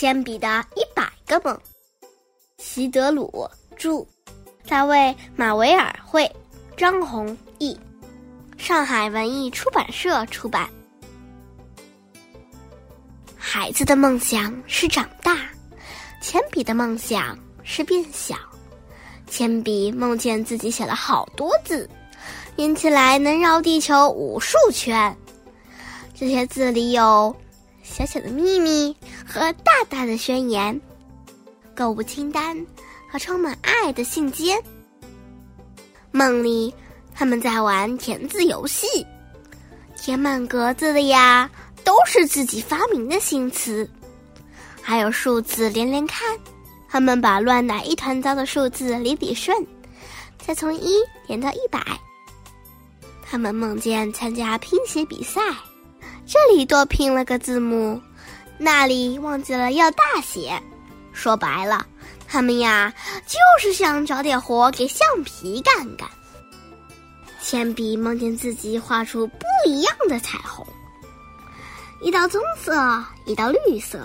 铅笔的一百个梦，席德鲁著，大卫马维尔绘，张宏译，上海文艺出版社出版。孩子的梦想是长大，铅笔的梦想是变小。铅笔梦见自己写了好多字，连起来能绕地球无数圈。这些字里有小小的秘密和大大的宣言，购物清单和充满爱的信笺。梦里，他们在玩填字游戏，填满格子的呀。都是自己发明的新词，还有数字连连看。他们把乱打一团糟的数字理理顺，再从一连到一百。他们梦见参加拼写比赛，这里多拼了个字母，那里忘记了要大写。说白了，他们呀就是想找点活给橡皮干干。铅笔梦见自己画出不一样的彩虹。一道棕色，一道绿色，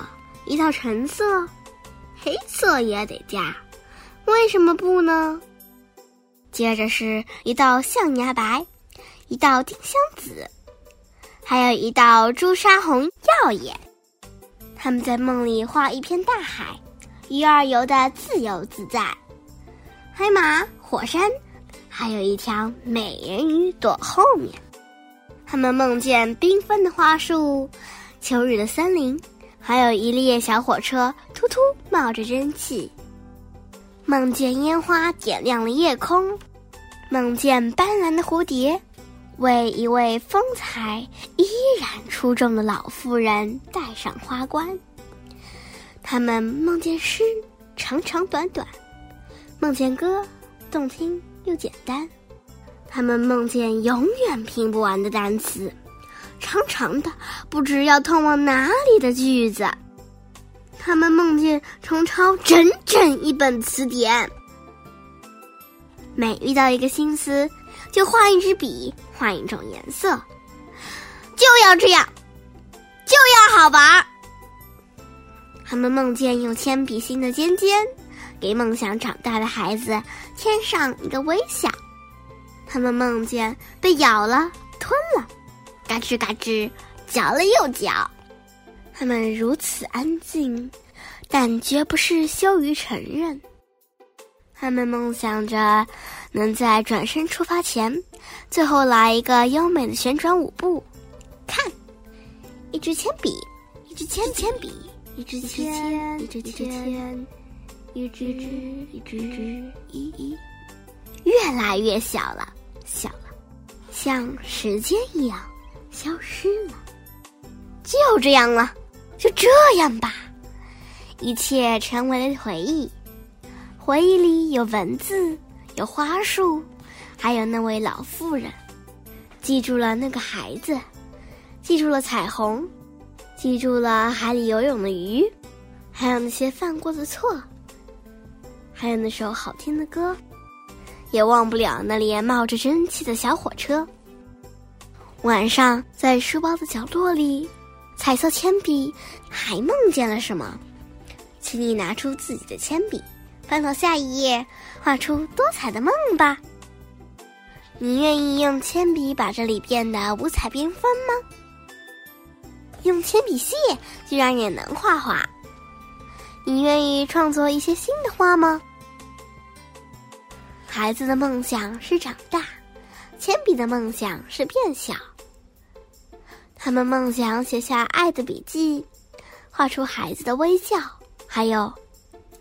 一道橙色，黑色也得加，为什么不呢？接着是一道象牙白，一道丁香紫，还有一道朱砂红耀眼。他们在梦里画一片大海，鱼儿游得自由自在，海马、火山，还有一条美人鱼躲后面。他们梦见缤纷的花束，秋日的森林，还有一列小火车突突冒着蒸汽。梦见烟花点亮了夜空，梦见斑斓的蝴蝶为一位风采依然出众的老妇人戴上花冠。他们梦见诗长长短短，梦见歌动听又简单。他们梦见永远拼不完的单词，长长的不知要通往哪里的句子。他们梦见重抄整整一本词典，每遇到一个新词，就换一支笔，换一种颜色，就要这样，就要好玩。他们梦见用铅笔芯的尖尖，给梦想长大的孩子添上一个微笑。他们梦见被咬了、吞了，嘎吱嘎吱，嚼了又嚼。他们如此安静，但绝不是羞于承认。他们梦想着能在转身出发前，最后来一个优美的旋转舞步。看，一支铅笔，一支铅铅笔，一支铅，一支铅，一支一支一一，越来越小了。小了，像时间一样消失了。就这样了，就这样吧，一切成为了回忆。回忆里有文字，有花束，还有那位老妇人。记住了那个孩子，记住了彩虹，记住了海里游泳的鱼，还有那些犯过的错，还有那首好听的歌。也忘不了那列冒着蒸汽的小火车。晚上在书包的角落里，彩色铅笔还梦见了什么？请你拿出自己的铅笔，翻到下一页，画出多彩的梦吧。你愿意用铅笔把这里变得五彩缤纷吗？用铅笔屑居然也能画画。你愿意创作一些新的画吗？孩子的梦想是长大，铅笔的梦想是变小。他们梦想写下爱的笔记，画出孩子的微笑，还有